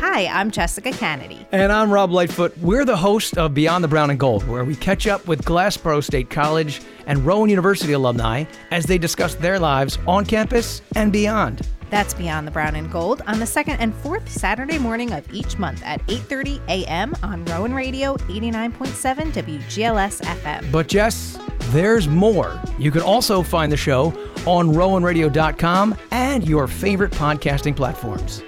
Hi, I'm Jessica Kanady. And I'm Rob Lightfoot. We're the host of Beyond the Brown and Gold, where we catch up with Glassboro State College and Rowan University alumni as they discuss their lives on campus and beyond. That's Beyond the Brown and Gold on the second and fourth Saturday morning of each month at 8:30 a.m. on Rowan Radio 89.7 WGLS FM. But Jess, there's more. You can also find the show on rowanradio.com and your favorite podcasting platforms.